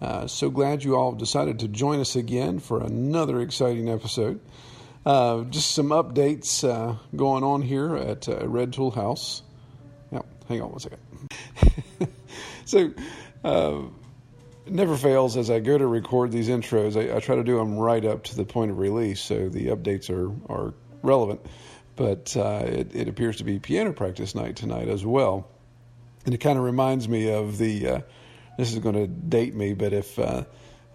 Uh, so glad you all decided to join us again for another exciting episode. Uh, just some updates uh, going on here at uh, Red Tool House. Yep, hang on one second. so, uh, never fails as I go to record these intros, I, I try to do them right up to the point of release so the updates are, are relevant. But uh, it, it appears to be piano practice night tonight as well. And it kind of reminds me of the. This is going to date me, but if uh,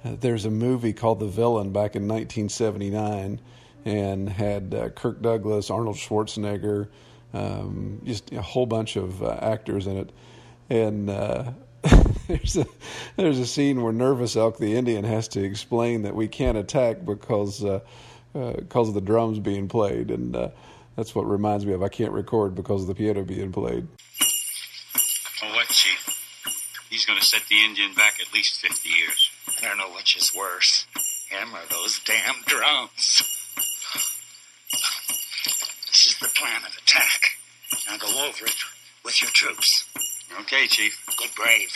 there's a movie called The Villain back in 1979, and had uh, Kirk Douglas, Arnold Schwarzenegger, um, just a whole bunch of uh, actors in it, and uh, there's a there's a scene where Nervous Elk the Indian has to explain that we can't attack because uh, uh, because of the drums being played, and that's what reminds me of. I can't record because of the piano being played. He's going to set the Indian back at least 50 years. I don't know which is worse, him or those damn drums. This is the plan of attack. Now go over it with your troops. Okay, Chief. Good brave.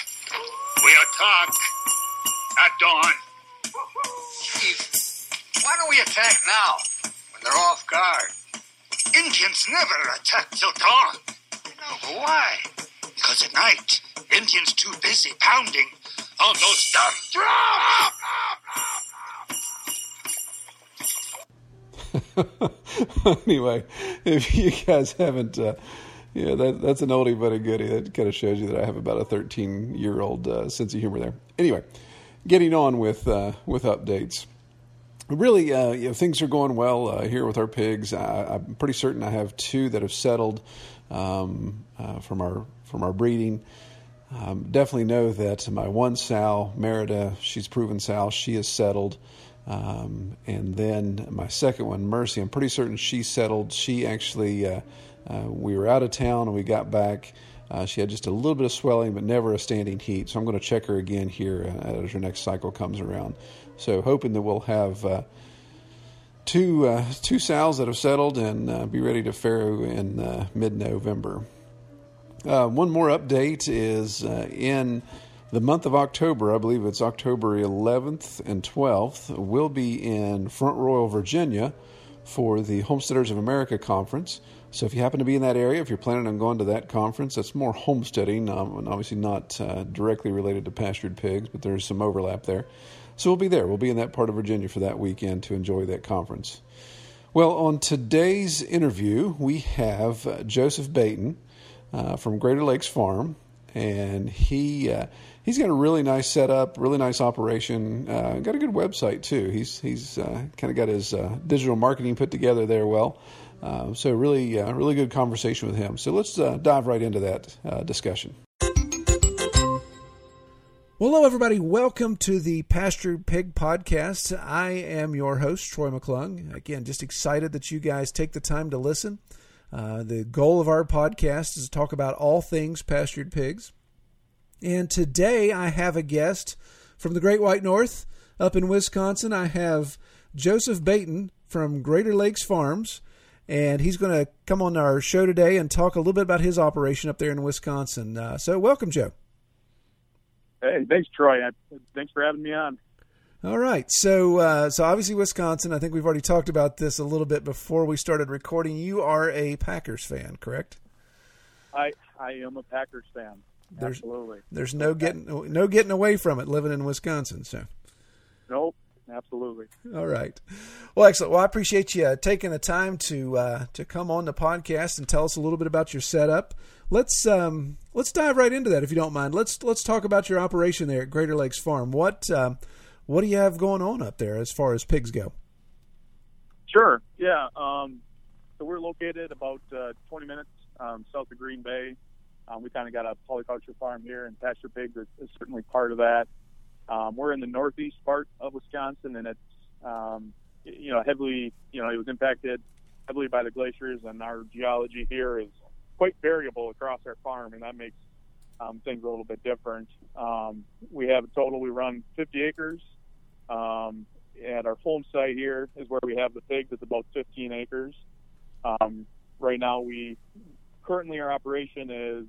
We attack at dawn. Chief, why don't we attack now when they're off guard? Indians never attack till dawn. No, but why? Because at night, Indians too busy pounding those dumb anyway, if you guys haven't, uh, yeah, that, that's an oldie but a goodie. That kind of shows you that I have about a 13 year old uh, sense of humor there. Anyway, getting on with uh, with updates. Really, uh, you know, things are going well uh, here with our pigs. I, I'm pretty certain I have two that have settled um, uh, from our from our breeding. Um, definitely know that my one sow, Merida, she's proven sow. She is settled. Um, and then my second one, Mercy, I'm pretty certain she settled. She actually, uh, uh, we were out of town and we got back. Uh, she had just a little bit of swelling, but never a standing heat. So I'm going to check her again here uh, as her next cycle comes around. So hoping that we'll have uh, two uh, two sows that have settled and be ready to farrow in mid-November. Uh, one more update is uh, in the month of October, I believe it's October 11th and 12th, we'll be in Front Royal, Virginia for the Homesteaders of America conference. So if you happen to be in that area, if you're planning on going to that conference, that's more homesteading, um, and obviously not uh, directly related to pastured pigs, but there's some overlap there. So we'll be there. We'll be in that part of Virginia for that weekend to enjoy that conference. Well, on today's interview, we have uh, Joseph Baton uh, from Greater Lakes Farm, and he uh, he's got a really nice setup, really nice operation. Uh, got a good website too. He's he's uh, kind of got his uh, digital marketing put together there well. Uh, so really uh, really good conversation with him. So let's uh, dive right into that discussion. Well, hello, everybody. Welcome to the Pasture Pig Podcast. I am your host, Troy McClung. Again, just excited that you guys take the time to listen. Uh, the goal of our podcast is to talk about all things pastured pigs. And today I have a guest from the Great White North up in Wisconsin. I have Joseph Baton from Greater Lakes Farms, and he's going to come on our show today and talk a little bit about his operation up there in Wisconsin. Uh, so, welcome, Joe. Hey, thanks, Troy. Thanks for having me on. All right. So, uh, so obviously Wisconsin. I think we've already talked about this a little bit before we started recording. You are a Packers fan, correct? I I am a Packers fan. There's- Absolutely. There's no getting no getting away from it living in Wisconsin. So, Nope. Absolutely. all right. Well, excellent. Well, I appreciate you uh, taking the time to uh, to come on the podcast and tell us a little bit about your setup. Let's um, let's dive right into that if you don't mind. Let's let's talk about your operation there at Greater Lakes Farm. What um, what do you have going on up there as far as pigs go? Sure. Yeah. Um, so we're located about uh, 20 minutes um, south of Green Bay. Um, we kind of got a polyculture farm here, and pasture pigs is, is certainly part of that. Um, we're in the northeast part of Wisconsin, and it's um, you know heavily you know it was impacted heavily by the glaciers, and our geology here is quite variable across our farm, and that makes um, things a little bit different. Um, we have a total we run 50 acres. Um, at our home site here is where we have the pigs. It's about 15 acres. Um, right now, we currently our operation is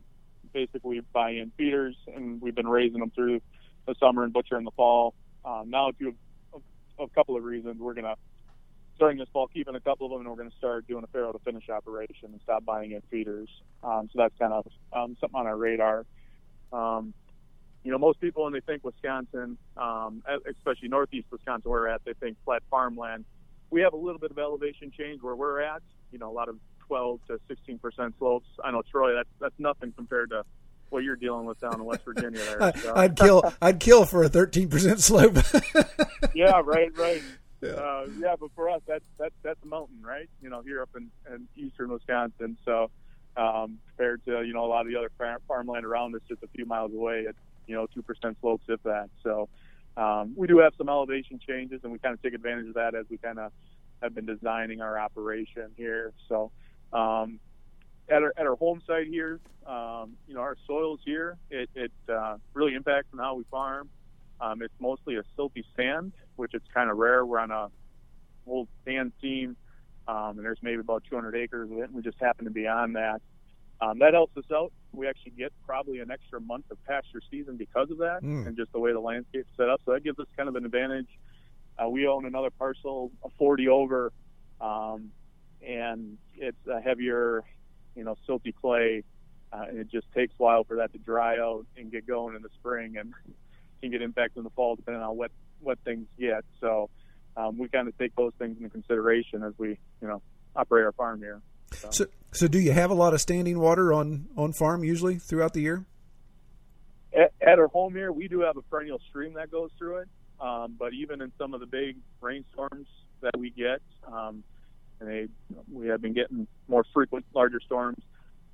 basically buy in feeders, and we've been raising them through the summer and butcher in the fall. Um, now, due a, a couple of reasons, we're gonna starting this fall keeping a couple of them, and we're to start doing a farrow to finish operation and stop buying in feeders. Um, so that's kind of um, something on our radar. Um, you know, most people when they think Wisconsin, um, especially northeast Wisconsin, where we're at, they think flat farmland. We have a little bit of elevation change where we're at. You know, a lot of 12 to 16 percent slopes. I know Troy, that's that's nothing compared to what you're dealing with down in West Virginia. There, so. I'd kill, I'd kill for a 13 percent slope. yeah, right, right. Yeah. Uh, yeah, but for us, that's that's that's a mountain, right? You know, here up in, in eastern Wisconsin. So um, compared to you know a lot of the other farmland around us, just a few miles away, it's you know two percent slopes, if that. So um, we do have some elevation changes, and we kind of take advantage of that as we kind of have been designing our operation here. So um, at our at our home site here, um, you know, our soils here, it, it uh, really impacts on how we farm. Um, it's mostly a silty sand, which it's kind of rare. We're on a old sand seam, um, and there's maybe about 200 acres of it, and we just happen to be on that. Um, that helps us out. We actually get probably an extra month of pasture season because of that, Mm. and just the way the landscape's set up. So that gives us kind of an advantage. Uh, we own another parcel, a 40 over, um, and it's a heavier, you know, silty clay. Uh, and it just takes a while for that to dry out and get going in the spring, and can get impacted in the fall depending on what what things get. So um, we kind of take those things into consideration as we you know operate our farm here. So, so do you have a lot of standing water on on farm usually throughout the year? At, at our home here, we do have a perennial stream that goes through it. Um, but even in some of the big rainstorms that we get, um, and they we have been getting more frequent, larger storms.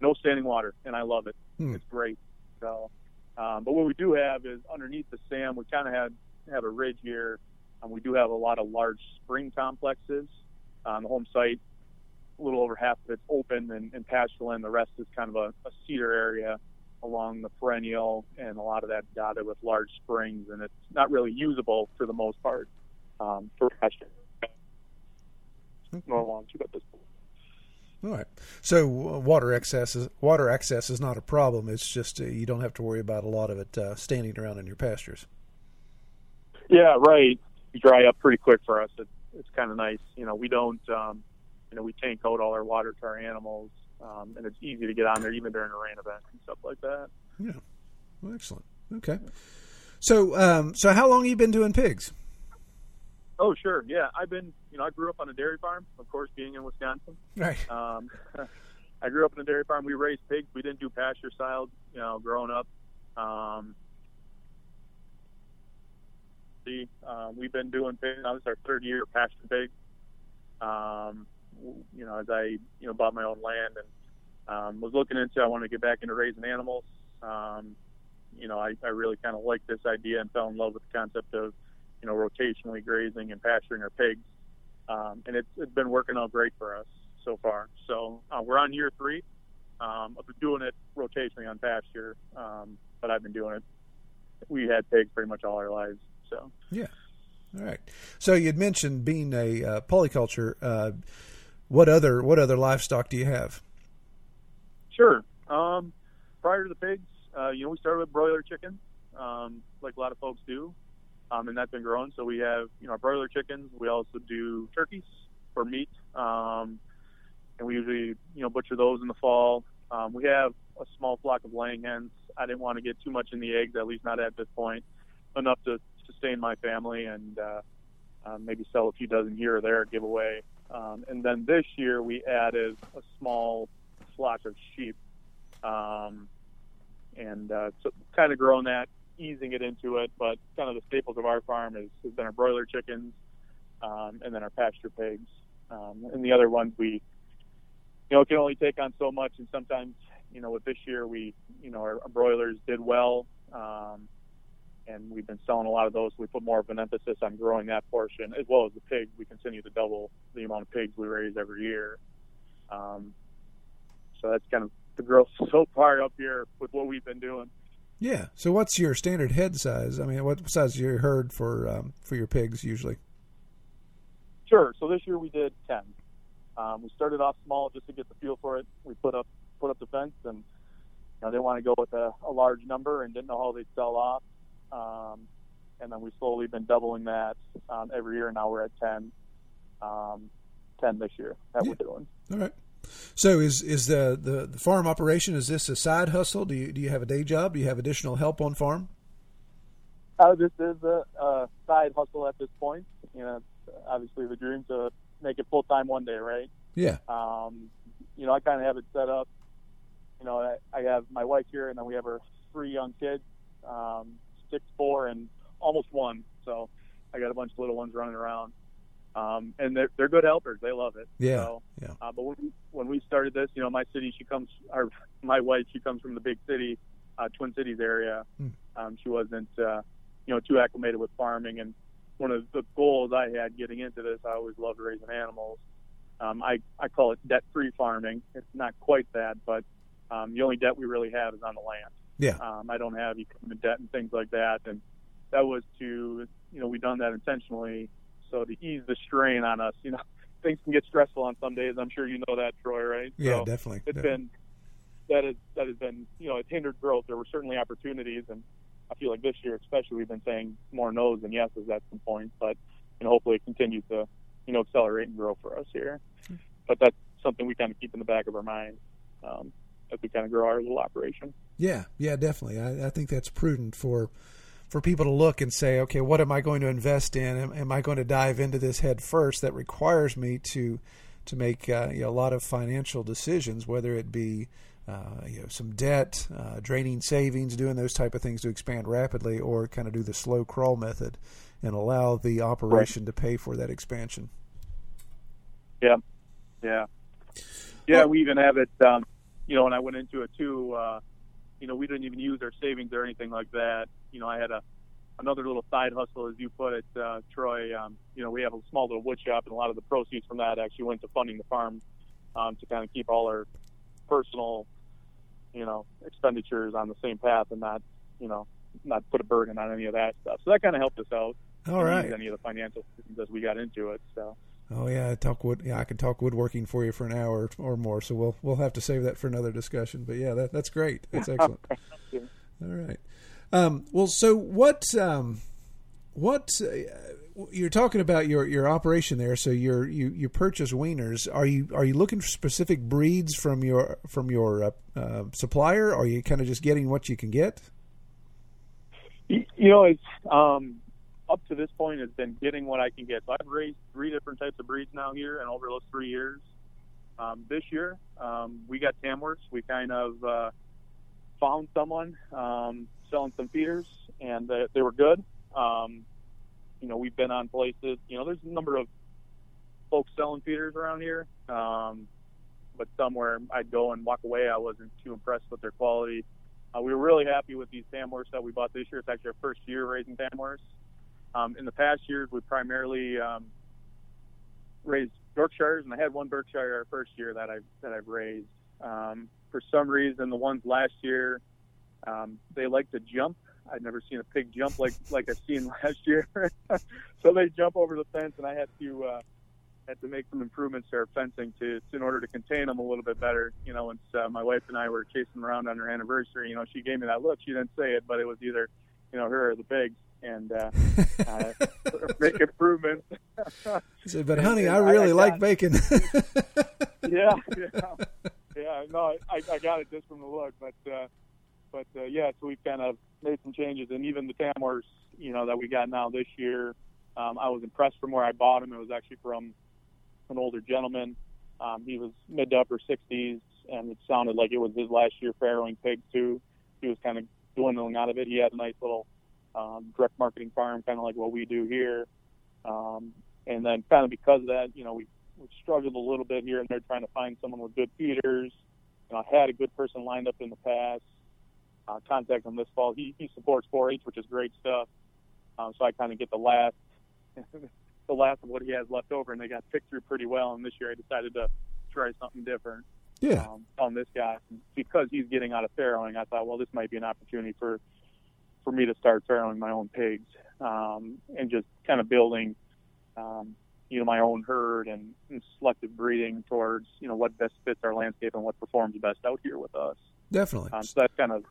No standing water, and I love it. Hmm. It's great. So, um, but what we do have is underneath the SAM, we kind of had have a ridge here. Um, we do have a lot of large spring complexes on the home site. A little over half of it's open and, and pasture land. The rest is kind of a, a cedar area along the perennial, and a lot of that dotted with large springs, and it's not really usable for the most part um, for pasture. Nor long to at this point. All right. So water excess is water access is not a problem. It's just uh, you don't have to worry about a lot of it uh, standing around in your pastures. Yeah, right. You dry up pretty quick for us. It, it's kind of nice. You know, we don't, um, you know, we tank out all our water to our animals, um, and it's easy to get on there even during a rain event and stuff like that. Yeah. Well, excellent. Okay. So um, so how long have you been doing pigs? Oh, sure. Yeah, I've been, you know, I grew up on a dairy farm, of course, being in Wisconsin. Right. Um, I grew up in a dairy farm. We raised pigs. We didn't do pasture style, you know, growing up. Um, see, uh, we've been doing pigs. Now this is our third year of pasture pigs. Um, you know, as I, you know, bought my own land and um, was looking into, I wanted to get back into raising animals. Um, you know, I, I really kind of liked this idea and fell in love with the concept of, you know, rotationally grazing and pasturing our pigs. Um, and it's, it's been working out great for us so far. So uh, we're on year three um, of doing it rotationally on pasture, um, but I've been doing it. We had pigs pretty much all our lives. So Yeah. All right. So you'd mentioned being a uh, polyculture. Uh, what other what other livestock do you have? sure. Um, prior to the pigs, uh, you know, we started with broiler chickens, um, like a lot of folks do, um, and that's been growing. So we have you know our broiler chickens. We also do turkeys for meat, um, and we usually you know butcher those in the fall. Um, we have a small flock of laying hens. I didn't want to get too much in the eggs, at least not at this point, enough to sustain my family and uh, uh, maybe sell a few dozen here or there, give away. Um, and then this year we added a small flock of sheep, um, and uh, so kind of growing that, easing it into it. But kind of the staples of our farm is, has been our broiler chickens, um, and then our pasture pigs, um, and the other ones we, you know, can only take on so much. And sometimes, you know, with this year we, you know, our, our broilers did well. Um, and we've been selling a lot of those. We put more of an emphasis on growing that portion as well as the pigs. We continue to double the amount of pigs we raise every year. Um, so that's kind of the growth so far up here with what we've been doing. Yeah. So what's your standard head size? I mean, what size is your herd for um, for your pigs usually? Sure. So this year we did ten. Um, we started off small just to get the feel for it. We put up put up the fence and you know, didn't want to go with a, a large number and didn't know how they'd sell off. Um, and then we've slowly been doubling that um, every year. And now we're at 10, um, 10 this year that Yeah. we're doing. All right. So is is the, the, the farm operation is this a side hustle? Do you do you have a day job? Do you have additional help on farm? Uh, this is a, a side hustle at this point. You know, it's obviously the dream to make it full time one day, right? Yeah. Um, you know, I kind of have it set up. You know, I, I have my wife here, and then we have our three young kids, um, six, four, and almost one. So I got a bunch of little ones running around, um, and they're they're good helpers. They love it. Yeah. So, Yeah. uh, but when we, when we started this, you know, my city, she comes, our my wife, she comes from the big city, uh, Twin Cities area. Hmm. Um, she wasn't, uh, you know, too acclimated with farming, and one of the goals I had getting into this, I always loved raising animals. Um, I I call it debt-free farming. It's not quite that, but um, the only debt we really have is on the land. Yeah. Um, I don't have equipment debt and things like that, and that was to, you know, we done that intentionally so to ease the strain on us. You know, things can get stressful on some days. I'm sure you know that, Troy, right? Yeah, So definitely. It's definitely. been that is that has been you know it's hindered growth. There were certainly opportunities, and I feel like this year especially we've been saying more no's than yeses at some point, but you know hopefully it continues to you know accelerate and grow for us here. But that's something we kind of keep in the back of our mind um, as we kind of grow our little operation. Yeah, yeah, definitely. I, I think that's prudent for for people to look and say, okay, what am I going to invest in? Am, am I going to dive into this head first? That requires me to to make uh, you know, a lot of financial decisions, whether it be uh, you know some debt, uh, draining savings, doing those type of things to expand rapidly, or kind of do the slow crawl method and allow the operation to pay for that expansion. Yeah, yeah, yeah. We even have it. Um, you know, when I went into it too, uh, you know, we didn't even use our savings or anything like that. You know, I had a another little side hustle, as you put it, uh, Troy. Um, you know, we have a small little wood shop, and a lot of the proceeds from that actually went to funding the farm um, to kind of keep all our personal, you know, expenditures on the same path, and not, you know, not put a burden on any of that stuff. So that kind of helped us out. All and right. Any of the financial systems as we got into it. So. Oh yeah, I talk wood. Yeah, I could talk woodworking for you for an hour or more. So we'll we'll have to save that for another discussion. But yeah, that, that's great. That's excellent. All right. Um, well, so what? Um, what uh, you're talking about your your operation there? So you're you you purchase weaners. Are you are you looking for specific breeds from your from your uh, uh, supplier? Or are you kind of just getting what you can get? You you know, it's um, up to this point has been getting what I can get. So I've raised three different types of breeds now here, and over those three years, um, this year um, we got Tamworths. We kind of uh, found someone um, selling some feeders, and they, they were good. Um, you know, we've been on places. You know, there's a number of folks selling feeders around here, um, but somewhere I'd go and walk away. I wasn't too impressed with their quality. Uh, we were really happy with these Tamworths that we bought this year. It's actually our first year raising Tamworths. Um, in the past years, we primarily um, raised Berkshires, and I had one Berkshire our first year that I that I've raised. Um, for some reason, the ones last year, um, they like to jump. I'd never seen a pig jump like like I've seen last year. so they jump over the fence, and I had to uh, had to make some improvements to our fencing to in order to contain them a little bit better. You know, once uh, my wife and I were chasing around on her anniversary, you know, she gave me that look. She didn't say it, but it was either you know her or the pigs, and uh, uh, make improvements. So, but honey, I I- really I like got- bacon. yeah, yeah, yeah. No, I, I got it just from the look, but uh, but uh, yeah. So we've kind of made some changes, and even the Tamworths, you know, that we got now this year, um, I was impressed from where I bought them. It was actually from an older gentleman. Um, he was mid to upper 60s, and it sounded like it was his last year farrowing pigs too. He was kind of dwindling out of it. He had a nice little um, direct marketing farm, kind of like what we do here. Um, and then kind of because of that, you know, we we struggled a little bit here and there trying to find someone with good feeders. You know, I had a good person lined up in the past, uh, contact him this fall. He he supports 4-H, which is great stuff. Um, so I kind of get the last the last of what he has left over, and they got picked through pretty well. And this year I decided to try something different. Yeah. Um, on this guy because he's getting out of farrowing, I thought, well, this might be an opportunity for for me to start farrowing my own pigs um, and just kind of building, um, you know, my own herd and, and selective breeding towards you know what best fits our landscape and what performs best out here with us. Definitely. Um, so that's kind of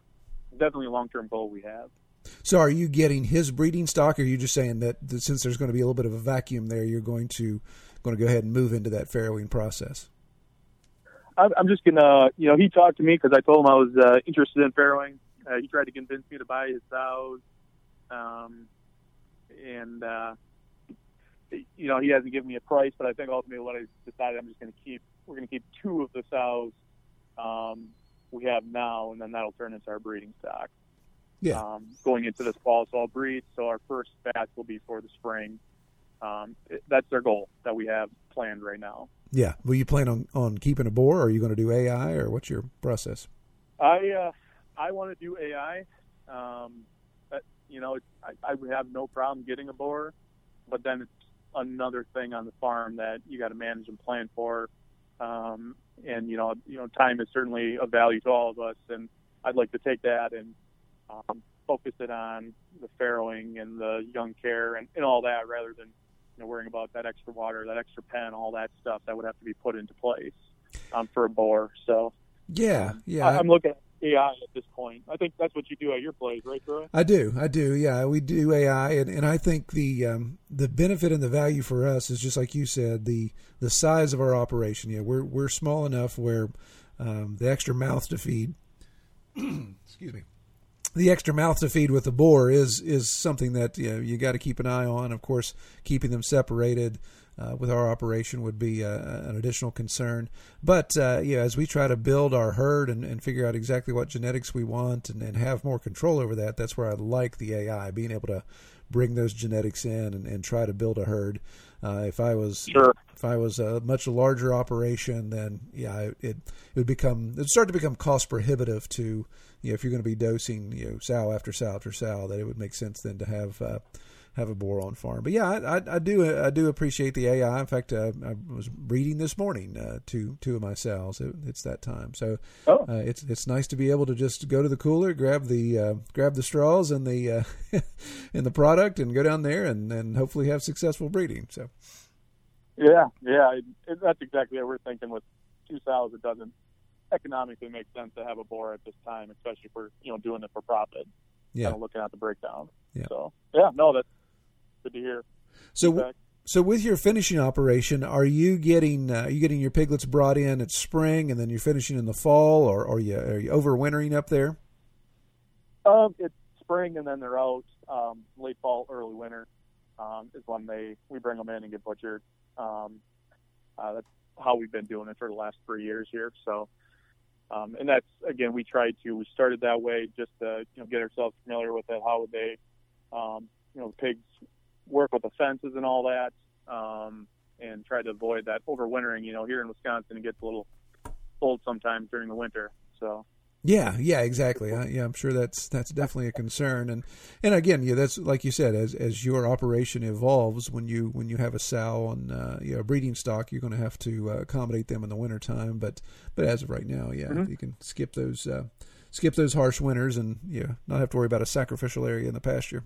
definitely a long term goal we have. So, are you getting his breeding stock, or are you just saying that, that since there's going to be a little bit of a vacuum there, you're going to going to go ahead and move into that farrowing process? I'm, I'm just gonna, you know, he talked to me because I told him I was uh, interested in farrowing. Uh, he tried to convince me to buy his sows, um, and uh, you know, he hasn't given me a price, but I think ultimately what I decided I'm just going to keep. We're going to keep two of the sows um, we have now, and then that'll turn into our breeding stock. Yeah. Um, going into this fall, so I'll breed. So our first batch will be for the spring. Um, it, that's our goal that we have planned right now. Yeah. Will you plan on, on keeping a boar, or are you going to do AI, or what's your process? I uh, I want to do AI. Um, but, you know, it's, I, I would have no problem getting a boar, but then it's another thing on the farm that you got to manage and plan for. Um, and you know, you know, time is certainly of value to all of us, and I'd like to take that and um, focus it on the farrowing and the young care and, and all that, rather than you know worrying about that extra water, that extra pen, all that stuff that would have to be put into place um, for a boar. So Yeah, yeah. I, I'm looking at AI at this point. I think that's what you do at your place, right, Troy? I do, I do. Yeah, we do AI, and, and I think the um, the benefit and the value for us is just like you said, the the size of our operation. Yeah, we're we're small enough where um, the extra mouth to feed. excuse me. The extra mouth to feed with the boar is is something that you know you got to keep an eye on. Of course, keeping them separated. Uh, with our operation would be uh, an additional concern. But uh, yeah, as we try to build our herd and, and figure out exactly what genetics we want and, and, have more control over that, that's where I like the AI, being able to bring those genetics in and, and try to build a herd. Uh, if I was sure. if I was a much larger operation, then yeah, it, it would become it would start to become cost prohibitive to you know if you're going to be dosing you know sow after sow after sow, that it would make sense then to have uh, have a boar on farm. But yeah, I, I, I do I do appreciate the AI. In fact, uh, I was reading this morning uh, to two of my sows. It, it's that time, so oh. uh, it's it's nice to be able to just go to the cooler, grab the uh, grab the straws and the uh, and the product, and go down there and, and hopefully have successful breeding. So yeah, yeah, it, that's exactly what we're thinking with two sows. It doesn't economically make sense to have a boar at this time, especially if we're you know doing it for profit. Yeah, kind of looking at the breakdown. Yeah. So yeah, no, that's good to hear. So, w- so with your finishing operation, are you getting uh, are you getting your piglets brought in at spring, and then you're finishing in the fall, or, or are you are you overwintering up there? Um, it's spring, and then they're out um, late fall, early winter um, is when they we bring them in and get butchered. Um, uh, that's how we've been doing it for the last three years here. So, um, and that's again, we tried to we started that way just to you know get ourselves familiar with it. How would they, um, you know, pigs work with the fences and all that, um, and try to avoid that overwintering. You know, here in Wisconsin, it gets a little cold sometimes during the winter. So. Yeah, yeah, exactly. I, yeah, I'm sure that's that's definitely a concern, and and again, yeah, that's like you said, as as your operation evolves, when you when you have a sow on uh, you know breeding stock, you're going to have to uh, accommodate them in the wintertime. But but as of right now, yeah, Mhm. you can skip those uh, skip those harsh winters, and yeah, not have to worry about a sacrificial area in the pasture.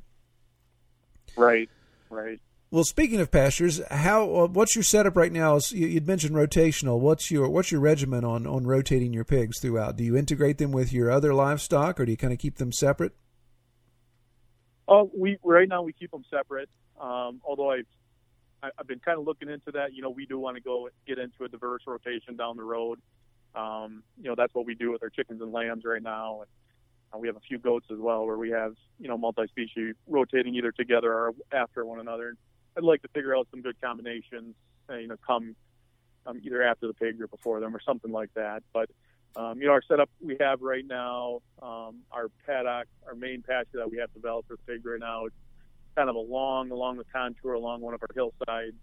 Right, right. Well, speaking of pastures, how uh, what's your setup right now? You, you'd mentioned rotational. What's your what's your regimen on on rotating your pigs throughout? Do you integrate them with your other livestock, or do you kind of keep them separate? Oh, we right now we keep them separate. Um, although I've I've been kind of looking into that. You know, we do want to go get into a diverse rotation down the road. Um, you know, that's what we do with our chickens and lambs right now. And we have a few goats as well, where we have you know multi-species rotating either together or after one another. I'd like to figure out some good combinations. Uh, you know, come um, either after the pig or before them or something like that. But um, you know, our setup we have right now, um, our paddock, our main pasture that we have developed for the pig right now, it's kind of along along the contour along one of our hillsides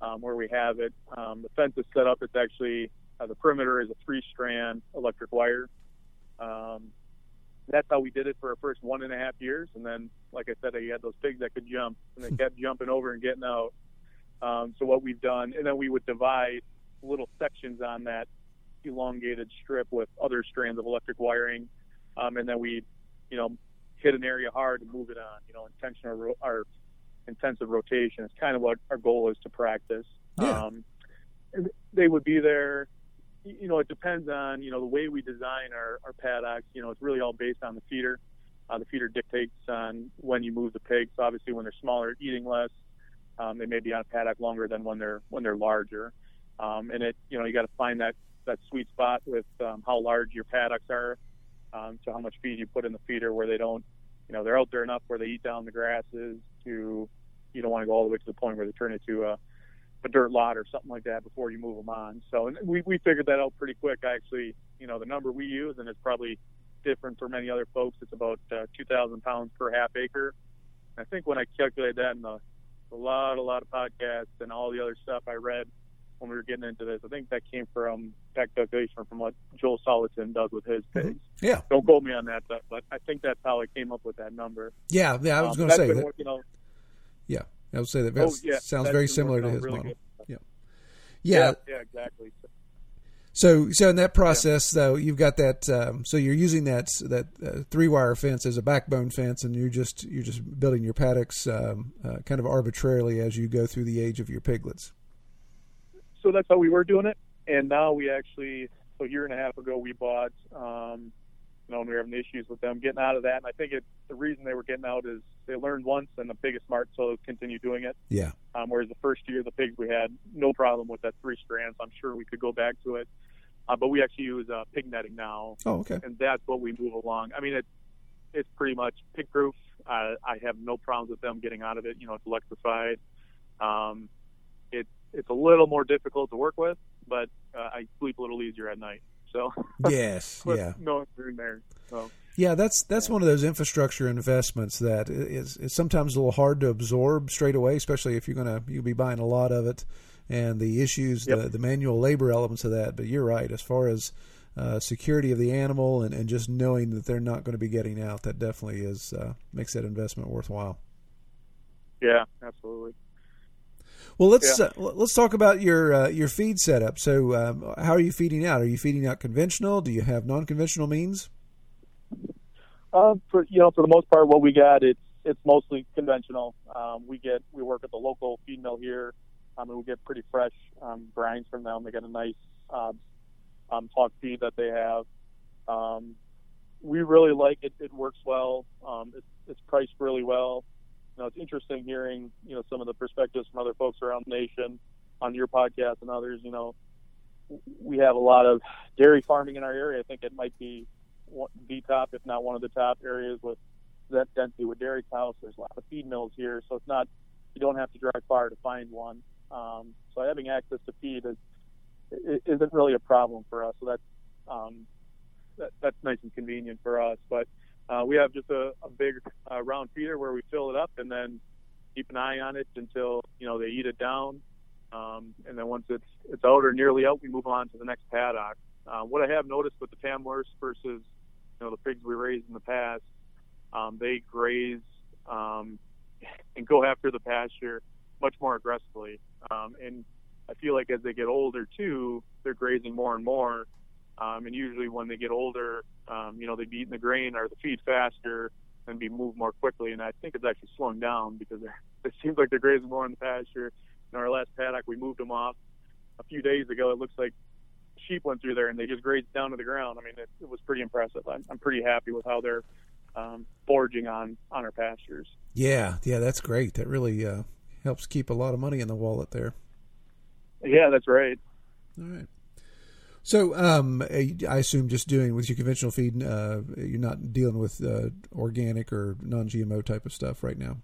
um, where we have it. Um, the fence is set up. It's actually uh, the perimeter is a three-strand electric wire, um, that's how we did it for our first one and a half years. And then, like I said, you had those pigs that could jump, and they kept jumping over and getting out. Um, so what we've done, and then we would divide little sections on that elongated strip with other strands of electric wiring, um, and then we, you know, hit an area hard and move it on. You know, intentional our intensive rotation is kind of what our goal is to practice. Yeah. Um, they would be there. You know, it depends on you know the way we design our, our paddocks. You know, it's really all based on the feeder. Uh, the feeder dictates on when you move the pigs. Obviously, when they're smaller, eating less, um, they may be on a paddock longer than when they're when they're larger. Um, and it, you know, you got to find that that sweet spot with um, how large your paddocks are, um, to how much feed you put in the feeder, where they don't, you know, they're out there enough where they eat down the grasses. To you don't want to go all the way to the point where they turn into a a dirt lot or something like that before you move them on. So and we we figured that out pretty quick. Actually, you know, the number we use, and it's probably different for many other folks. It's about uh, 2,000 pounds per half acre. I think when I calculated that in the a lot, a lot of podcasts and all the other stuff I read when we were getting into this. I think that came from that calculation from what Joel Salatin does with his pigs. Mm-hmm. Yeah. Don't quote me on that, but, but I think that's how I came up with that number. Yeah, yeah. I was Um, going to say been that. working out- Yeah, I would say that. Oh, yeah, sounds very similar to his really model. good. Yeah. yeah, yeah, exactly. So, so in that process, though, you've got that. Um, so you're using that that uh, three wire fence as a backbone fence, and you're just you're just building your paddocks um, uh, kind of arbitrarily as you go through the age of your piglets. so that's how we were doing it. And now we actually, so a year and a half ago, we bought, um, you know, when we were having issues with them getting out of that. And I think it, the reason they were getting out is they learned once and the pig is smart, so they'll continue doing it. Yeah. Um, whereas the first year, the pigs we had no problem with that three strands. I'm sure we could go back to it. Uh, but we actually use uh, pig netting now, Oh, okay. and that's what we move along. I mean, it, it's pretty much pig proof. Uh, I have no problems with them getting out of it. You know, it's electrified. Um, it, it's a little more difficult to work with, but uh, I sleep a little easier at night. So Yes. Yeah. no through in there. So Yeah, that's that's one of those infrastructure investments that is, is sometimes a little hard to absorb straight away, especially if you're gonna you'll be buying a lot of it, and the issues, the, the manual labor elements of that. But you're right, as far as uh, security of the animal and, and just knowing that they're not going to be getting out, that definitely is uh, makes that investment worthwhile. yeah, absolutely. Well, let's Yeah. uh, let's talk about your uh, your feed setup. So, um, how are you feeding out? Are you feeding out conventional? Do you have non-conventional means? Um, for you know, for the most part, what we got it's it's mostly conventional. Um, we get we work at the local feed mill here, um, and we get pretty fresh um, grinds from them. They got a nice um, um, hog feed that they have. Um, we really like it. It works well. Um, it's it's priced really well. Know, it's interesting hearing you know some of the perspectives from other folks around the nation on your podcast and others. You know, we have a lot of dairy farming in our area. I think it might be the top, if not one of the top areas with that density with dairy cows. There's a lot of feed mills here, so it's not you don't have to drive far to find one. Um, so having access to feed is isn't really a problem for us. So that's um, that, that's nice and convenient for us. But uh, we have just a, a big uh, round feeder where we fill it up and then keep an eye on it until you know they eat it down. Um, and then once it's it's out or nearly out, we move on to the next paddock. Uh, what I have noticed with the Tamworths versus you know the pigs we raised in the past, um, they graze um, and go after the pasture much more aggressively. Um, and I feel like as they get older too, they're grazing more and more. Um, and usually when they get older, um, you know, they'd be eating the grain or the feed faster and be moved more quickly. And I think it's actually slowing down because it seems like they're grazing more in the pasture. In our last paddock, we moved them off a few days ago. It looks like sheep went through there and they just grazed down to the ground. I mean, it, it was pretty impressive. I'm, I'm pretty happy with how they're um, foraging on on our pastures. Yeah, yeah, that's great. That really uh, helps keep a lot of money in the wallet there. Yeah, that's right. All right. So, um, I assume just doing with your conventional feed, uh, you're not dealing with uh, organic or non-GMO type of stuff right now.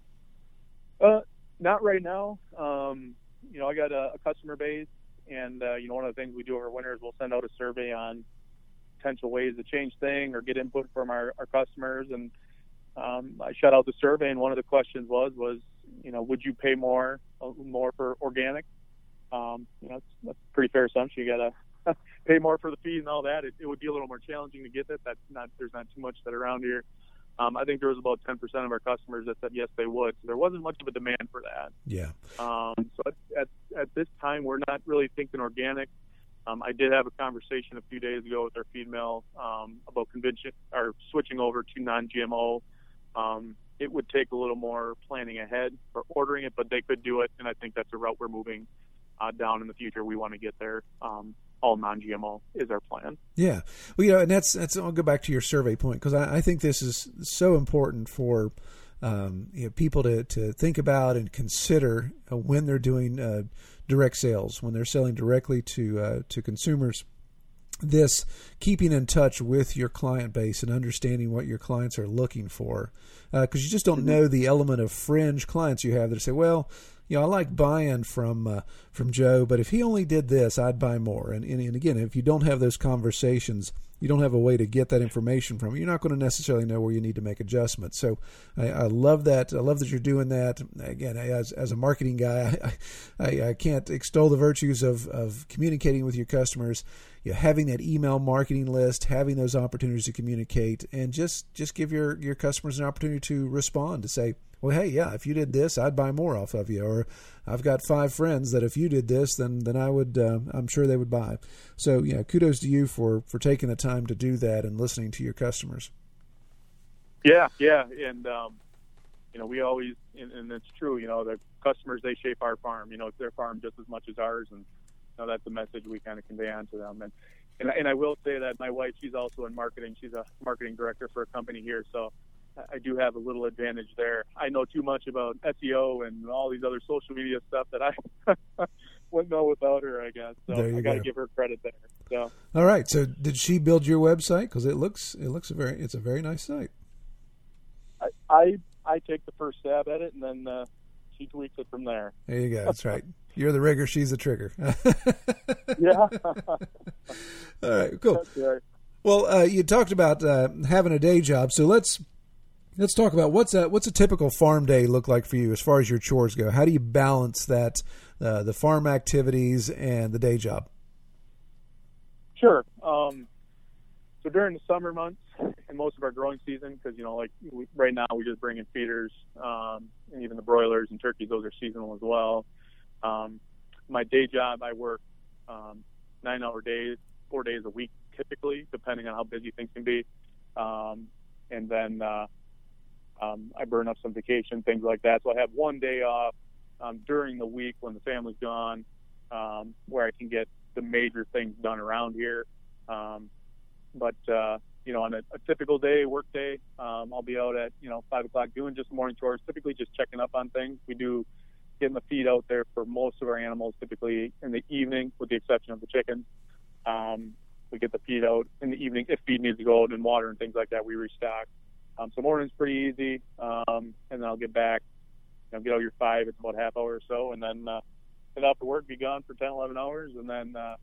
Uh, not right now. Um, you know, I got a, a customer base, and uh, you know, one of the things we do over winter is we'll send out a survey on potential ways to change thing or get input from our, our customers. And um, I shut out the survey, and one of the questions was, was you know, would you pay more, uh, more for organic? Um, you know, that's, that's a pretty fair assumption. You got a pay more for the feed and all that, it, it would be a little more challenging to get that. That's not there's not too much that around here. Um, I think there was about 10% of our customers that said yes, they would. So there wasn't much of a demand for that. Yeah. Um, so at, at, at this time, we're not really thinking organic. Um, I did have a conversation a few days ago with our feed mill um, about convention or switching over to non-GMO. Um, it would take a little more planning ahead for ordering it, but they could do it, and I think that's a route we're moving uh, down in the future. We want to get there. All non-GMO is our plan. Yeah, well, you know, and that's that's. I'll go back to your survey point because I, I, think this is so important for um, you know, people to to think about and consider uh, when they're doing uh, direct sales, when they're selling directly to uh, to consumers. This keeping in touch with your client base and understanding what your clients are looking for, because uh, you just don't mm-hmm. know the element of fringe clients you have that say, well you know, I like buying from uh, from Joe, but if he only did this, I'd buy more. And, and, and again, if you don't have those conversations, you don't have a way to get that information from. You're not going to necessarily know where you need to make adjustments. So I, I love that. I love that you're doing that. Again, as as a marketing guy, I, I, I can't extol the virtues of of communicating with your customers. You know, having that email marketing list, having those opportunities to communicate, and just just give your your customers an opportunity to respond to say well, hey, yeah, if you did this, I'd buy more off of you. Or I've got five friends that if you did this, then then I would, uh, I'm sure they would buy. So, yeah, kudos to you for for taking the time to do that and listening to your customers. Yeah, yeah, and um, you know, we always, and, and it's true. You know, the customers they shape our farm. You know, it's their farm just as much as ours, and know, that's the message we kind of convey on to them. And and, and I will say that my wife, she's also in marketing. She's a marketing director for a company here, so I do have a little advantage there. I know too much about SEO and all these other social media stuff that I wouldn't know without her. I guess so. I got to give her credit there. So. All right. So did she build your website? Because it looks it looks a very it's a very nice site. I I, I take the first stab at it and then uh, she tweaks it from there. There you go. That's right. You're the rigger. She's the trigger. yeah. all right. Cool. Right. Well, uh, you talked about uh, having a day job, so let's let's talk about what's a what's a typical farm day look like for you as far as your chores go. How do you balance that uh, the farm activities and the day job? Sure. Um, so during the summer months and most of our growing season, because you know, like we, right now, we just bring in feeders, um, and even the broilers and turkeys; those are seasonal as well. Um, my day job, I work um, nine-hour days, four days a week, typically, depending on how busy things can be. Um, and then uh, um, I burn up some vacation, things like that. So I have one day off um, during the week when the family's gone, um, where I can get the major things done around here. Um, but uh, you know, on a, a typical day, work day, um, I'll be out at you know five o'clock doing just morning chores. Typically, just checking up on things. We do getting the feed out there for most of our animals, typically in the evening, with the exception of the chickens. Um, we get the feed out in the evening if feed needs to go out and water and things like that. We restock. Um, so morning's pretty easy, um, and then I'll get back. You know, get out your five. It's about half hour or so, and then uh, head off to work, be gone for 10, 11 hours, and then uh,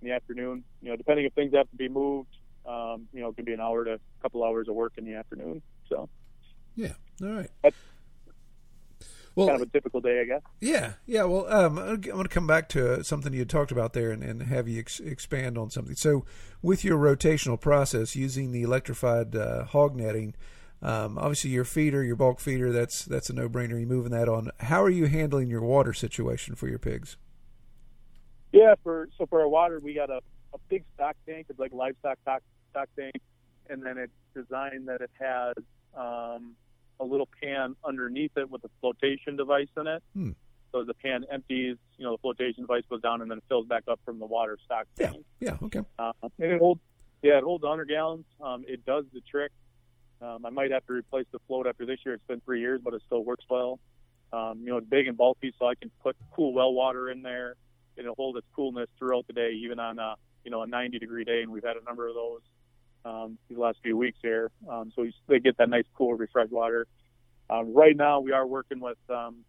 in the afternoon, you know, depending if things have to be moved, um, you know, it could be an hour to a couple hours of work in the afternoon. So, yeah, all right. That's, well, kind of a typical day, I guess. Yeah, yeah. Well, um, I'm going to come back to something you talked about there and, and have you ex- expand on something. So, with your rotational process using the electrified uh, hog netting, um, obviously your feeder, your bulk feeder, that's that's a no brainer. You're moving that on. How are you handling your water situation for your pigs? Yeah, for so for our water, we got a, a big stock tank. It's like livestock stock, stock tank, and then it's designed that it has um, a little pan underneath it with a flotation device in it. Hmm. So the pan empties, you know, the flotation device goes down and then fills back up from the water stock tank. Yeah, yeah, okay. Uh, and it holds, yeah, it holds 100 gallons. Um, it does the trick. Um, I might have to replace the float after this year. It's been three years, but it still works well. Um, you know, it's big and bulky, so I can put cool well water in there. and It'll hold its coolness throughout the day, even on a you know a 90 degree day, and we've had a number of those um, these last few weeks here. Um, so they get that nice, cool, refreshed water. Um, right now, we are working with um,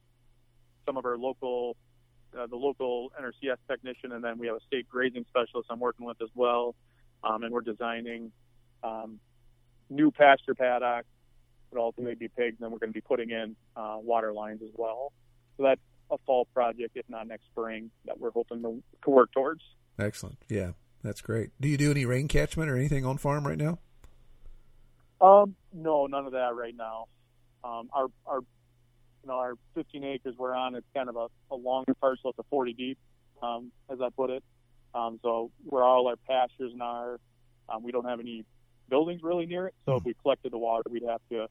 some of our local, uh, the local NRCS technician, and then we have a state grazing specialist I'm working with as well. Um, and we're designing um, new pasture paddocks that ultimately be pigs, and then we're going to be putting in uh, water lines as well. So that's a fall project, if not next spring, that we're hoping to, to work towards. Excellent. Yeah, that's great. Do you do any rain catchment or anything on farm right now? Um, no, none of that right now. Um, our our you know our 15 acres we're on it's kind of a, a longer parcel. It's a 40 deep, um, as I put it. Um, so where all our pastures and our um, we don't have any buildings really near it. So if we collected the water, we'd have to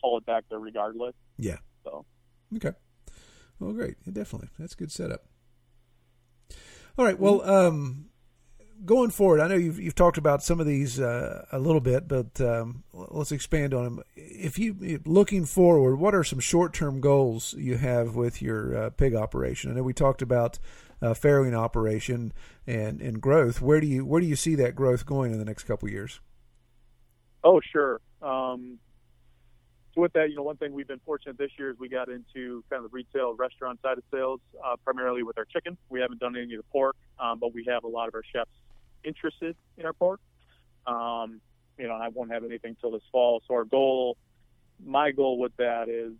haul it back there regardless. Yeah. So Okay. Well, great. Yeah, definitely. That's a good setup. All right. Well, um, going forward, I know you've you've talked about some of these uh, a little bit, but um, let's expand on them. If you looking forward, what are some short term goals you have with your uh, pig operation? I know we talked about uh, farrowing operation and and growth. Where do you where do you see that growth going in the next couple years? Oh, sure. Um, so with that, you know, one thing we've been fortunate this year is we got into kind of the retail restaurant side of sales, uh, primarily with our chicken. We haven't done any of the pork, um, but we have a lot of our chefs interested in our pork. Um, you know, I won't have anything till this fall. So our goal, my goal with that is,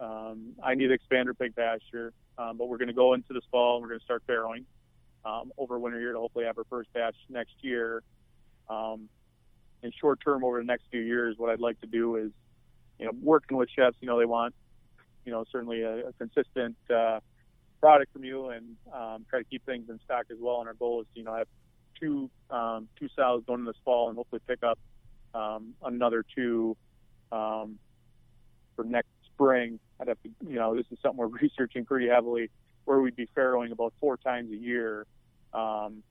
um, I need to expand our pig pasture, um, but we're going to go into this fall and we're going to start farrowing um, over winter year to hopefully have our first batch next year. Um, in short term, over the next few years, what I'd like to do is, you know, working with chefs, you know, they want, you know, certainly a, a consistent uh, product from you and um, try to keep things in stock as well. And our goal is, to, you know, have two um, two sows going in this fall and hopefully pick up um, another two um, for next spring. I'd have to, you know, this is something we're researching pretty heavily, where we'd be farrowing about four times a year, um,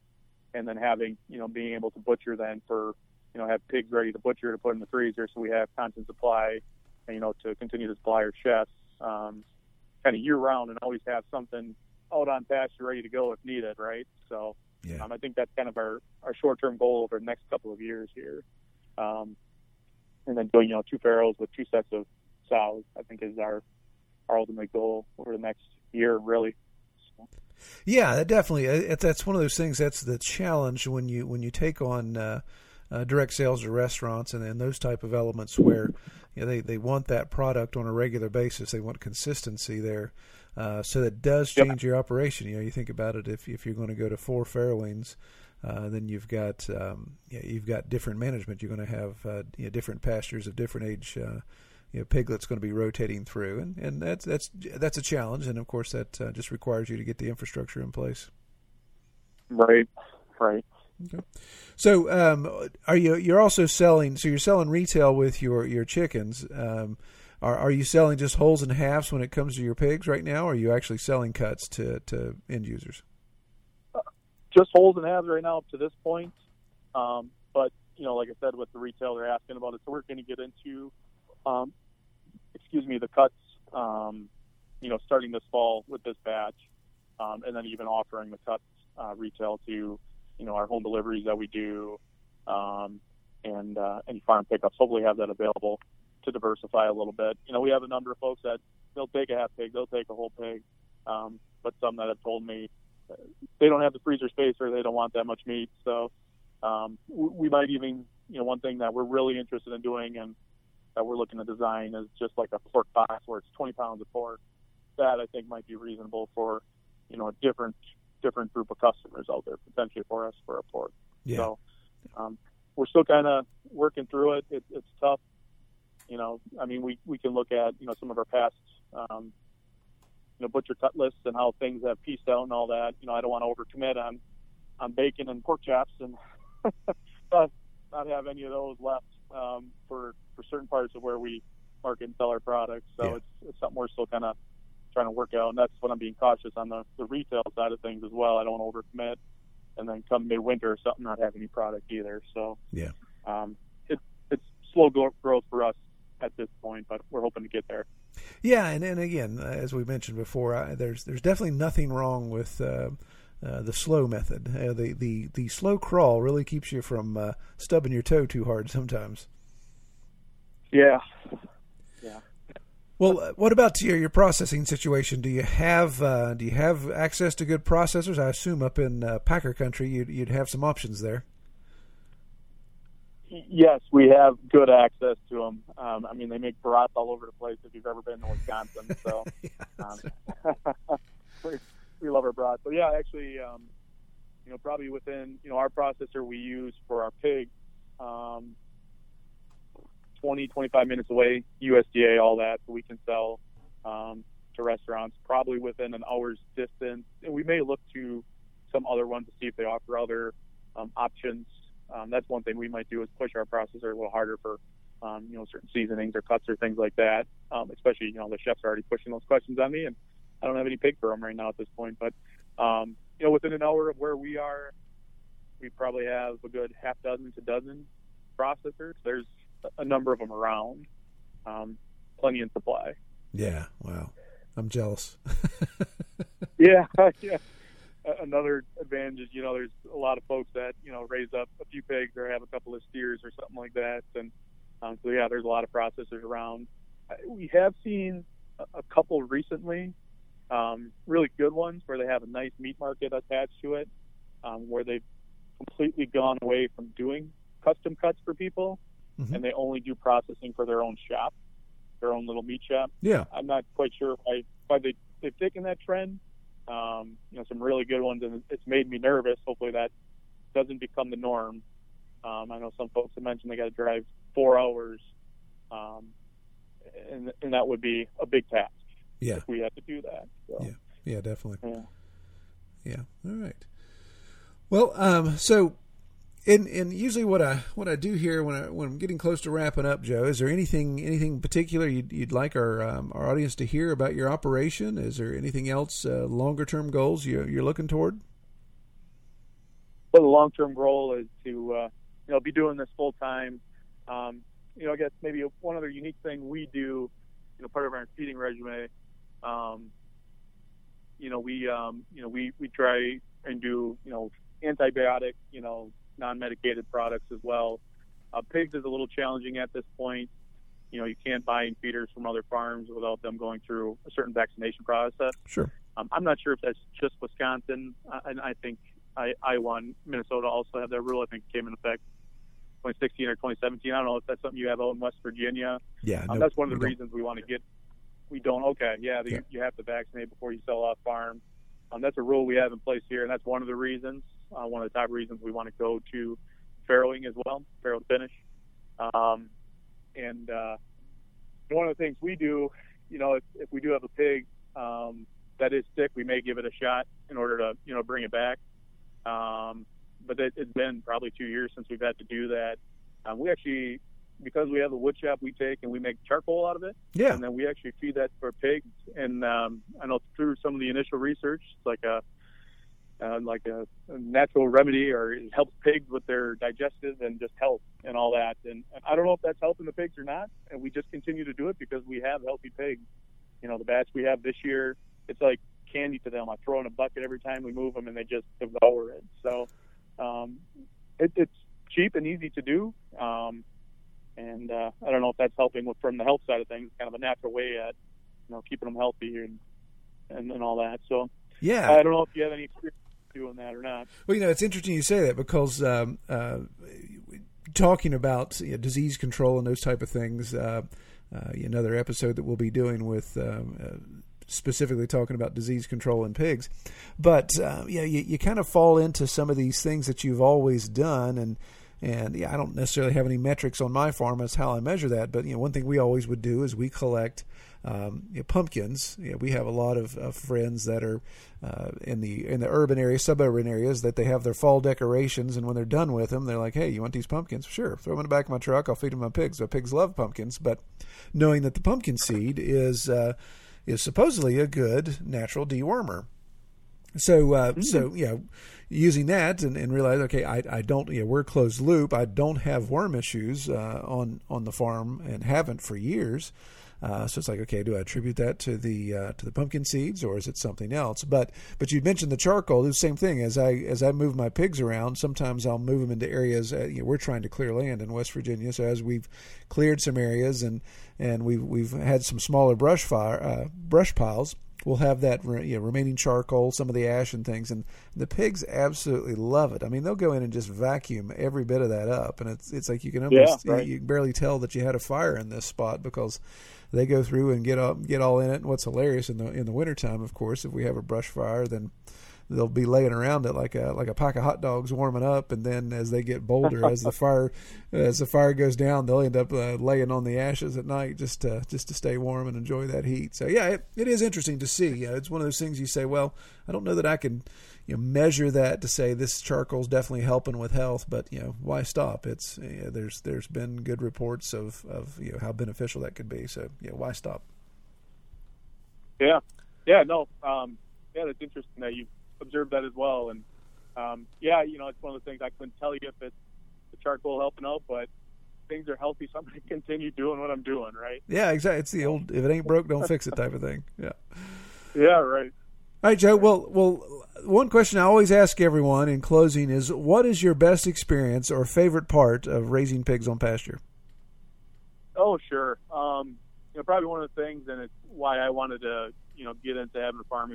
and then having, you know, being able to butcher then for, you know, have pigs ready to butcher to put in the freezer, so we have constant supply, and, you know, to continue to supply our chefs, um, kind of year round, and always have something out on pasture ready to go if needed, right? So. Yeah. Um, I think that's kind of our, our short term goal over the next couple of years here. Um, and then doing, you know, two farrows with two sets of sows, I think is our, our ultimate goal over the next year, really. Yeah, definitely. It, that's one of those things. That's the challenge when you when you take on uh, uh, direct sales to restaurants and, and those type of elements where you know, they they want that product on a regular basis. They want consistency there. Uh, so that does change your operation. You know, you think about it. If if you're going to go to four farrowings, uh, then you've got um, yeah, you've got different management. You're going to have uh, you know, different pastures of different age. Uh, you know, piglets going to be rotating through, and, and that's that's that's a challenge. And of course, that uh, just requires you to get the infrastructure in place. Right, right. Okay. So, um, are you you're also selling? So you're selling retail with your your chickens. Um, are, are you selling just wholes and halves when it comes to your pigs right now? Or are you actually selling cuts to, to end users? Just wholes and halves right now up to this point. Um, but, you know, like I said, with the retail, they're asking about it. So we're going to get into, um, excuse me, the cuts, um, you know, starting this fall with this batch. Um, and then even offering the cuts uh, retail to, you know, our home deliveries that we do um, and uh, any farm pickups. Hopefully have that available to diversify a little bit. You know, we have a number of folks that they'll take a half pig, they'll take a whole pig, um, but some that have told me they don't have the freezer space or they don't want that much meat. So um, we might even, you know, one thing that we're really interested in doing and that we're looking to design is just like a pork box where it's 20 pounds of pork. That I think might be reasonable for, you know, a different different group of customers out there potentially for us for a pork. Yeah. So um, we're still kind of working through it. it. It's tough you know, I mean, we, we can look at, you know, some of our past, um, you know, butcher cut lists and how things have pieced out and all that. You know, I don't want to overcommit on, on bacon and pork chops and not, not have any of those left um, for, for certain parts of where we market and sell our products. So Yeah. it's, it's something we're still kind of trying to work out. And that's what I'm being cautious on the, the retail side of things as well. I don't want to overcommit and then come midwinter or something not have any product either. So Yeah. um, it, it's slow growth for us at this point, but we're hoping to get there. Yeah, and, and again, uh, as we mentioned before, I, there's there's definitely nothing wrong with uh, uh, the slow method. Uh, the the the slow crawl really keeps you from uh, stubbing your toe too hard sometimes. Yeah. Yeah. Well, what about your your processing situation? Do you have uh, do you have access to good processors? I assume up in uh, Packer country, you'd you'd have some options there. Yes, we have good access to them. Um, I mean, they make brats all over the place if you've ever been to Wisconsin. So um, we, we love our brats. So yeah, actually, um, you know, probably within you know our processor we use for our pig, um, 20, 25 minutes away, USDA, all that, so we can sell um, to restaurants probably within an hour's distance. And we may look to some other ones to see if they offer other um, options. Um, that's one thing we might do is push our processor a little harder for um, you know certain seasonings or cuts or things like that. Um, especially you know the chefs are already pushing those questions on me, and I don't have any pig for them right now at this point. But um, you know within an hour of where we are, we probably have a good half dozen to dozen processors. There's a number of them around, um, plenty in supply. Yeah, wow, I'm jealous. yeah, yeah. Another advantage is, you know, there's a lot of folks that, you know, raise up a few pigs or have a couple of steers or something like that. And um, so, yeah, there's a lot of processors around. We have seen a couple recently, um, really good ones where they have a nice meat market attached to it, um, where they've completely gone away from doing custom cuts for people mm-hmm. and they only do processing for their own shop, their own little meat shop. Yeah. I'm not quite sure why, why they, they've taken that trend um, you know, some really good ones, and it's made me nervous. Hopefully, that doesn't become the norm. Um, I know some folks have mentioned they got to drive four hours, um, and and that would be a big task. Yeah, if we had to do that. So. Yeah, yeah, definitely. Yeah. yeah. All right. Well, um, so and and usually what I what I do here when I when I'm getting close to wrapping up, Joe, is there anything anything particular you'd, you'd like our um, our audience to hear about your operation? Is there anything else uh, longer term goals you, you're looking toward? Well, the long term goal is to uh, you know be doing this full time. Um, you know, I guess maybe one other unique thing we do, you know, part of our feeding regimen. Um, you know, we um, you know we we try and do you know antibiotic you know non-medicated products as well. Uh, pigs is a little challenging at this point. You know, you can't buy feeders from other farms without them going through a certain vaccination process. Sure. Um, I'm not sure if that's just Wisconsin, uh, and I think I, Iowa and Minnesota also have that rule. I think it came in effect 2016 or 2017. I don't know if that's something you have out in West Virginia. Yeah, um, no, that's one of the we reasons we want to get. We don't. Okay, yeah, the, Yeah. you have to vaccinate before you sell off farm. Um, that's a rule we have in place here, and that's one of the reasons. Uh, one of the top reasons we want to go to farrowing as well, farrow to finish. Um, and uh, one of the things we do, you know, if, if we do have a pig um, that is sick, we may give it a shot in order to, you know, bring it back. Um, but it, it's been probably two years since we've had to do that. Um, we actually, because we have the wood shop we take and we make charcoal out of it, Yeah. and then we actually feed that our pigs. And um, I know through some of the initial research, it's like a uh, like a, a natural remedy, or it helps pigs with their digestive and just health and all that. And, and I don't know if that's helping the pigs or not. And we just continue to do it because we have healthy pigs. You know, the batch we have this year, it's like candy to them. I throw in a bucket every time we move them, and they just devour it. So um, it, it's cheap and easy to do. Um, and uh, I don't know if that's helping with, from the health side of things, kind of a natural way at you know keeping them healthy and and, and all that. So Yeah. I don't know if you have any experience doing that or not. Well, you know, it's interesting you say that because um, uh, talking about you know, disease control and those type of things, uh, uh, another episode that we'll be doing with um, uh, specifically talking about disease control in pigs. But uh, yeah, you, you kind of fall into some of these things that you've always done, and and yeah, I don't necessarily have any metrics on my farm as how I measure that. But you know, one thing we always would do is we collect um, you know, pumpkins. You know, we have a lot of, of friends that are uh, in the in the urban areas, suburban areas, that they have their fall decorations, and when they're done with them, they're like, "Hey, you want these pumpkins? Sure, throw them in the back of my truck. I'll feed them my pigs. The pigs love pumpkins." But knowing that the pumpkin seed is uh, is supposedly a good natural dewormer. So, uh, so you know, using that and, and realize, okay, I, I don't, you know, we're closed loop. I don't have worm issues uh, on on the farm and haven't for years. Uh, so it's like, okay, do I attribute that to the uh, to the pumpkin seeds or is it something else? But but you mentioned the charcoal. It's the same thing as I as I move my pigs around. Sometimes I'll move them into areas. Uh, you know, we're trying to clear land in West Virginia, so as we've cleared some areas and and we've we've had some smaller brush fire uh, brush piles we'll have that you know, remaining charcoal, some of the ash and things, and the pigs absolutely love it. I mean, they'll go in and just vacuum every bit of that up, and it's it's like you can almost Yeah, right. you, you can barely tell that you had a fire in this spot because they go through and get all, get all in it. And what's hilarious in the in the wintertime, of course, if we have a brush fire, then they'll be laying around it like a like a pack of hot dogs warming up, and then as they get bolder, as the fire as the fire goes down, they'll end up uh, laying on the ashes at night just to just to stay warm and enjoy that heat. So yeah, it, it is interesting to see. Uh, it's one of those things you say, well, I don't know that I can you know, measure that to say this charcoal is definitely helping with health, but you know why stop? It's you know, there's there's been good reports of of you know how beneficial that could be. So yeah, why stop? Yeah, yeah, no, um, yeah, that's interesting that you observed that as well, and um, yeah, you know, it's one of the things I couldn't tell you if it's the charcoal helping out, but things are healthy, so I'm going to continue doing what I'm doing, right? Yeah, exactly. It's the old if it ain't broke, don't fix it type of thing. Yeah. Yeah, right. All right, Joe. Well, well, one question I always ask everyone in closing is, what is your best experience or favorite part of raising pigs on pasture? Oh, sure. Um, you know, probably one of the things, and it's why I wanted to, you know, get into having a farm,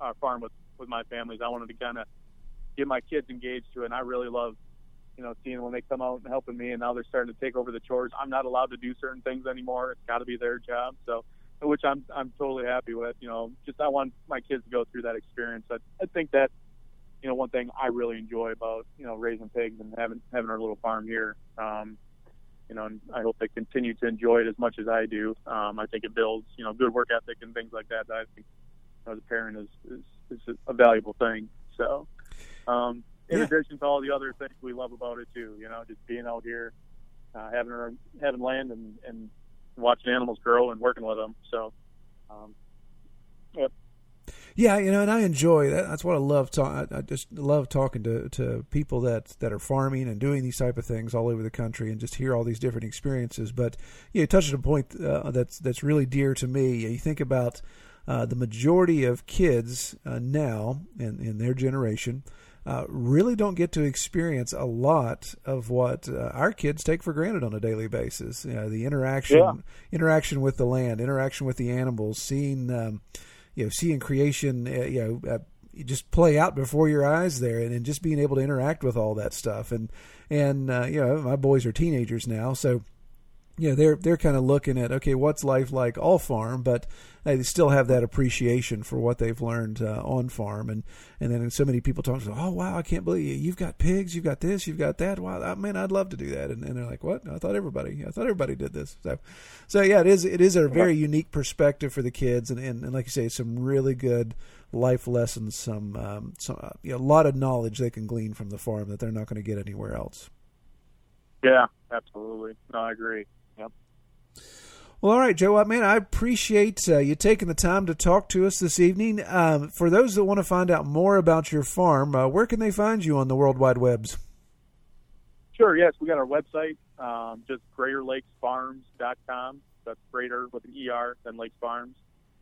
uh, farm with with my families. I wanted to kind of get my kids engaged to it, and I really love, you know, seeing when they come out and helping me, and now they're starting to take over the chores. I'm not allowed to do certain things anymore. It's got to be their job. So which I'm I'm totally happy with. You know, just I want my kids to go through that experience. I, I think that you know one thing I really enjoy about you know raising pigs and having having our little farm here. Um, you know, and I hope they continue to enjoy it as much as I do. Um, I think it builds you know good work ethic and things like that. That I think you know, as a parent is, is is a valuable thing. So. Um, in yeah. addition to all the other things we love about it too, you know, just being out here, uh, having our, having land and, and watching animals grow and working with them. So, um, yep. Yeah, you know, and I enjoy that. That's what I love. Ta- I just love talking to, to people that that are farming and doing these type of things all over the country, and just hear all these different experiences. But you know, touched a point uh, that's that's really dear to me. You think about uh, the majority of kids uh, now in in their generation uh, really don't get to experience a lot of what uh, our kids take for granted on a daily basis. You know, the interaction, yeah. interaction with the land, interaction with the animals, seeing, um, you know, seeing creation, uh, you know, uh, just play out before your eyes there, and, and, just being able to interact with all that stuff. And and uh, you know, my boys are teenagers now, so you know they're they're kind of looking at okay what's life like off farm but they still have that appreciation for what they've learned uh, on farm. And and then so many people talk to oh wow I can't believe you. you've got pigs you've got this you've got that. Wow I, man I'd love to do that. And, and they're like what? I thought everybody I thought everybody did this. So so yeah it is it is a very unique perspective for the kids. And and, and like you say some really good life lessons some um, some uh, you know, a lot of knowledge they can glean from the farm that they're not going to get anywhere else. Yeah absolutely. No I agree. Well, all right, Joe. Man, I appreciate uh, you taking the time to talk to us this evening. Um, for those that want to find out more about your farm, uh, where can they find you on the World Wide Webs? Sure. Yes, we got our website, um, just GreaterLakesFarms.com. That's greater with an ER than Lakes Farms.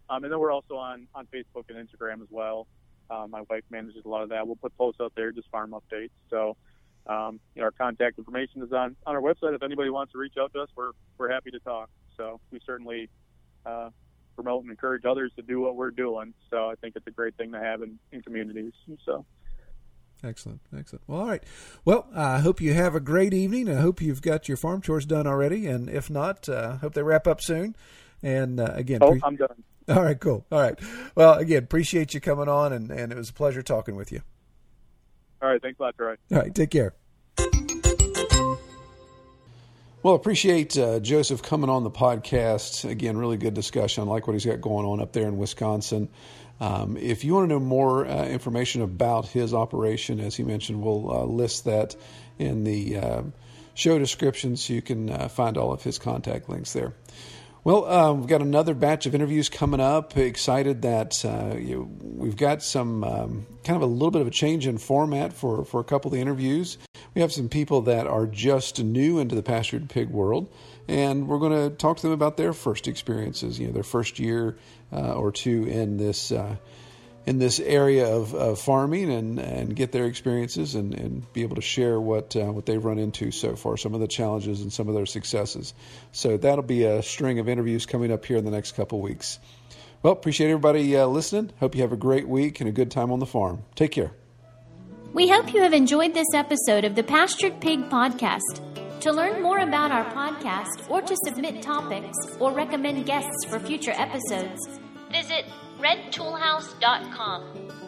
Um, and then we're also on, on Facebook and Instagram as well. Uh, my wife manages a lot of that. We'll put posts out there, just farm updates. So um, you know, our contact information is on, on our website. If anybody wants to reach out to us, we're we're happy to talk. So we certainly uh, promote and encourage others to do what we're doing. So I think it's a great thing to have in, in communities. So. Excellent, excellent. Well, all right. Well, I hope you have a great evening. I hope you've got your farm chores done already, and if not, I uh, hope they wrap up soon. And uh, again, oh, pre- I'm done. All right, cool. All right. Well, again, appreciate you coming on, and, and it was a pleasure talking with you. All right. Thanks a lot, Troy. All right. Take care. Well, appreciate uh, Joseph coming on the podcast. Again, really good discussion. I like what he's got going on up there in Wisconsin. Um, if you want to know more uh, information about his operation, as he mentioned, we'll uh, list that in the uh, show description so you can uh, find all of his contact links there. Well, um, we've got another batch of interviews coming up. Excited that uh, you we've got some um, kind of a little bit of a change in format for, for a couple of the interviews. We have some people that are just new into the pastured pig world, and we're going to talk to them about their first experiences, you know, their first year uh, or two in this uh, in this area of, of farming and, and get their experiences and, and be able to share what uh, what they've run into so far, some of the challenges and some of their successes. So that'll be a string of interviews coming up here in the next couple weeks. Well, appreciate everybody uh, listening. Hope you have a great week and a good time on the farm. Take care. We hope you have enjoyed this episode of the Pastured Pig Podcast. To learn more about our podcast or to submit topics or recommend guests for future episodes, visit redtoolhouse.com.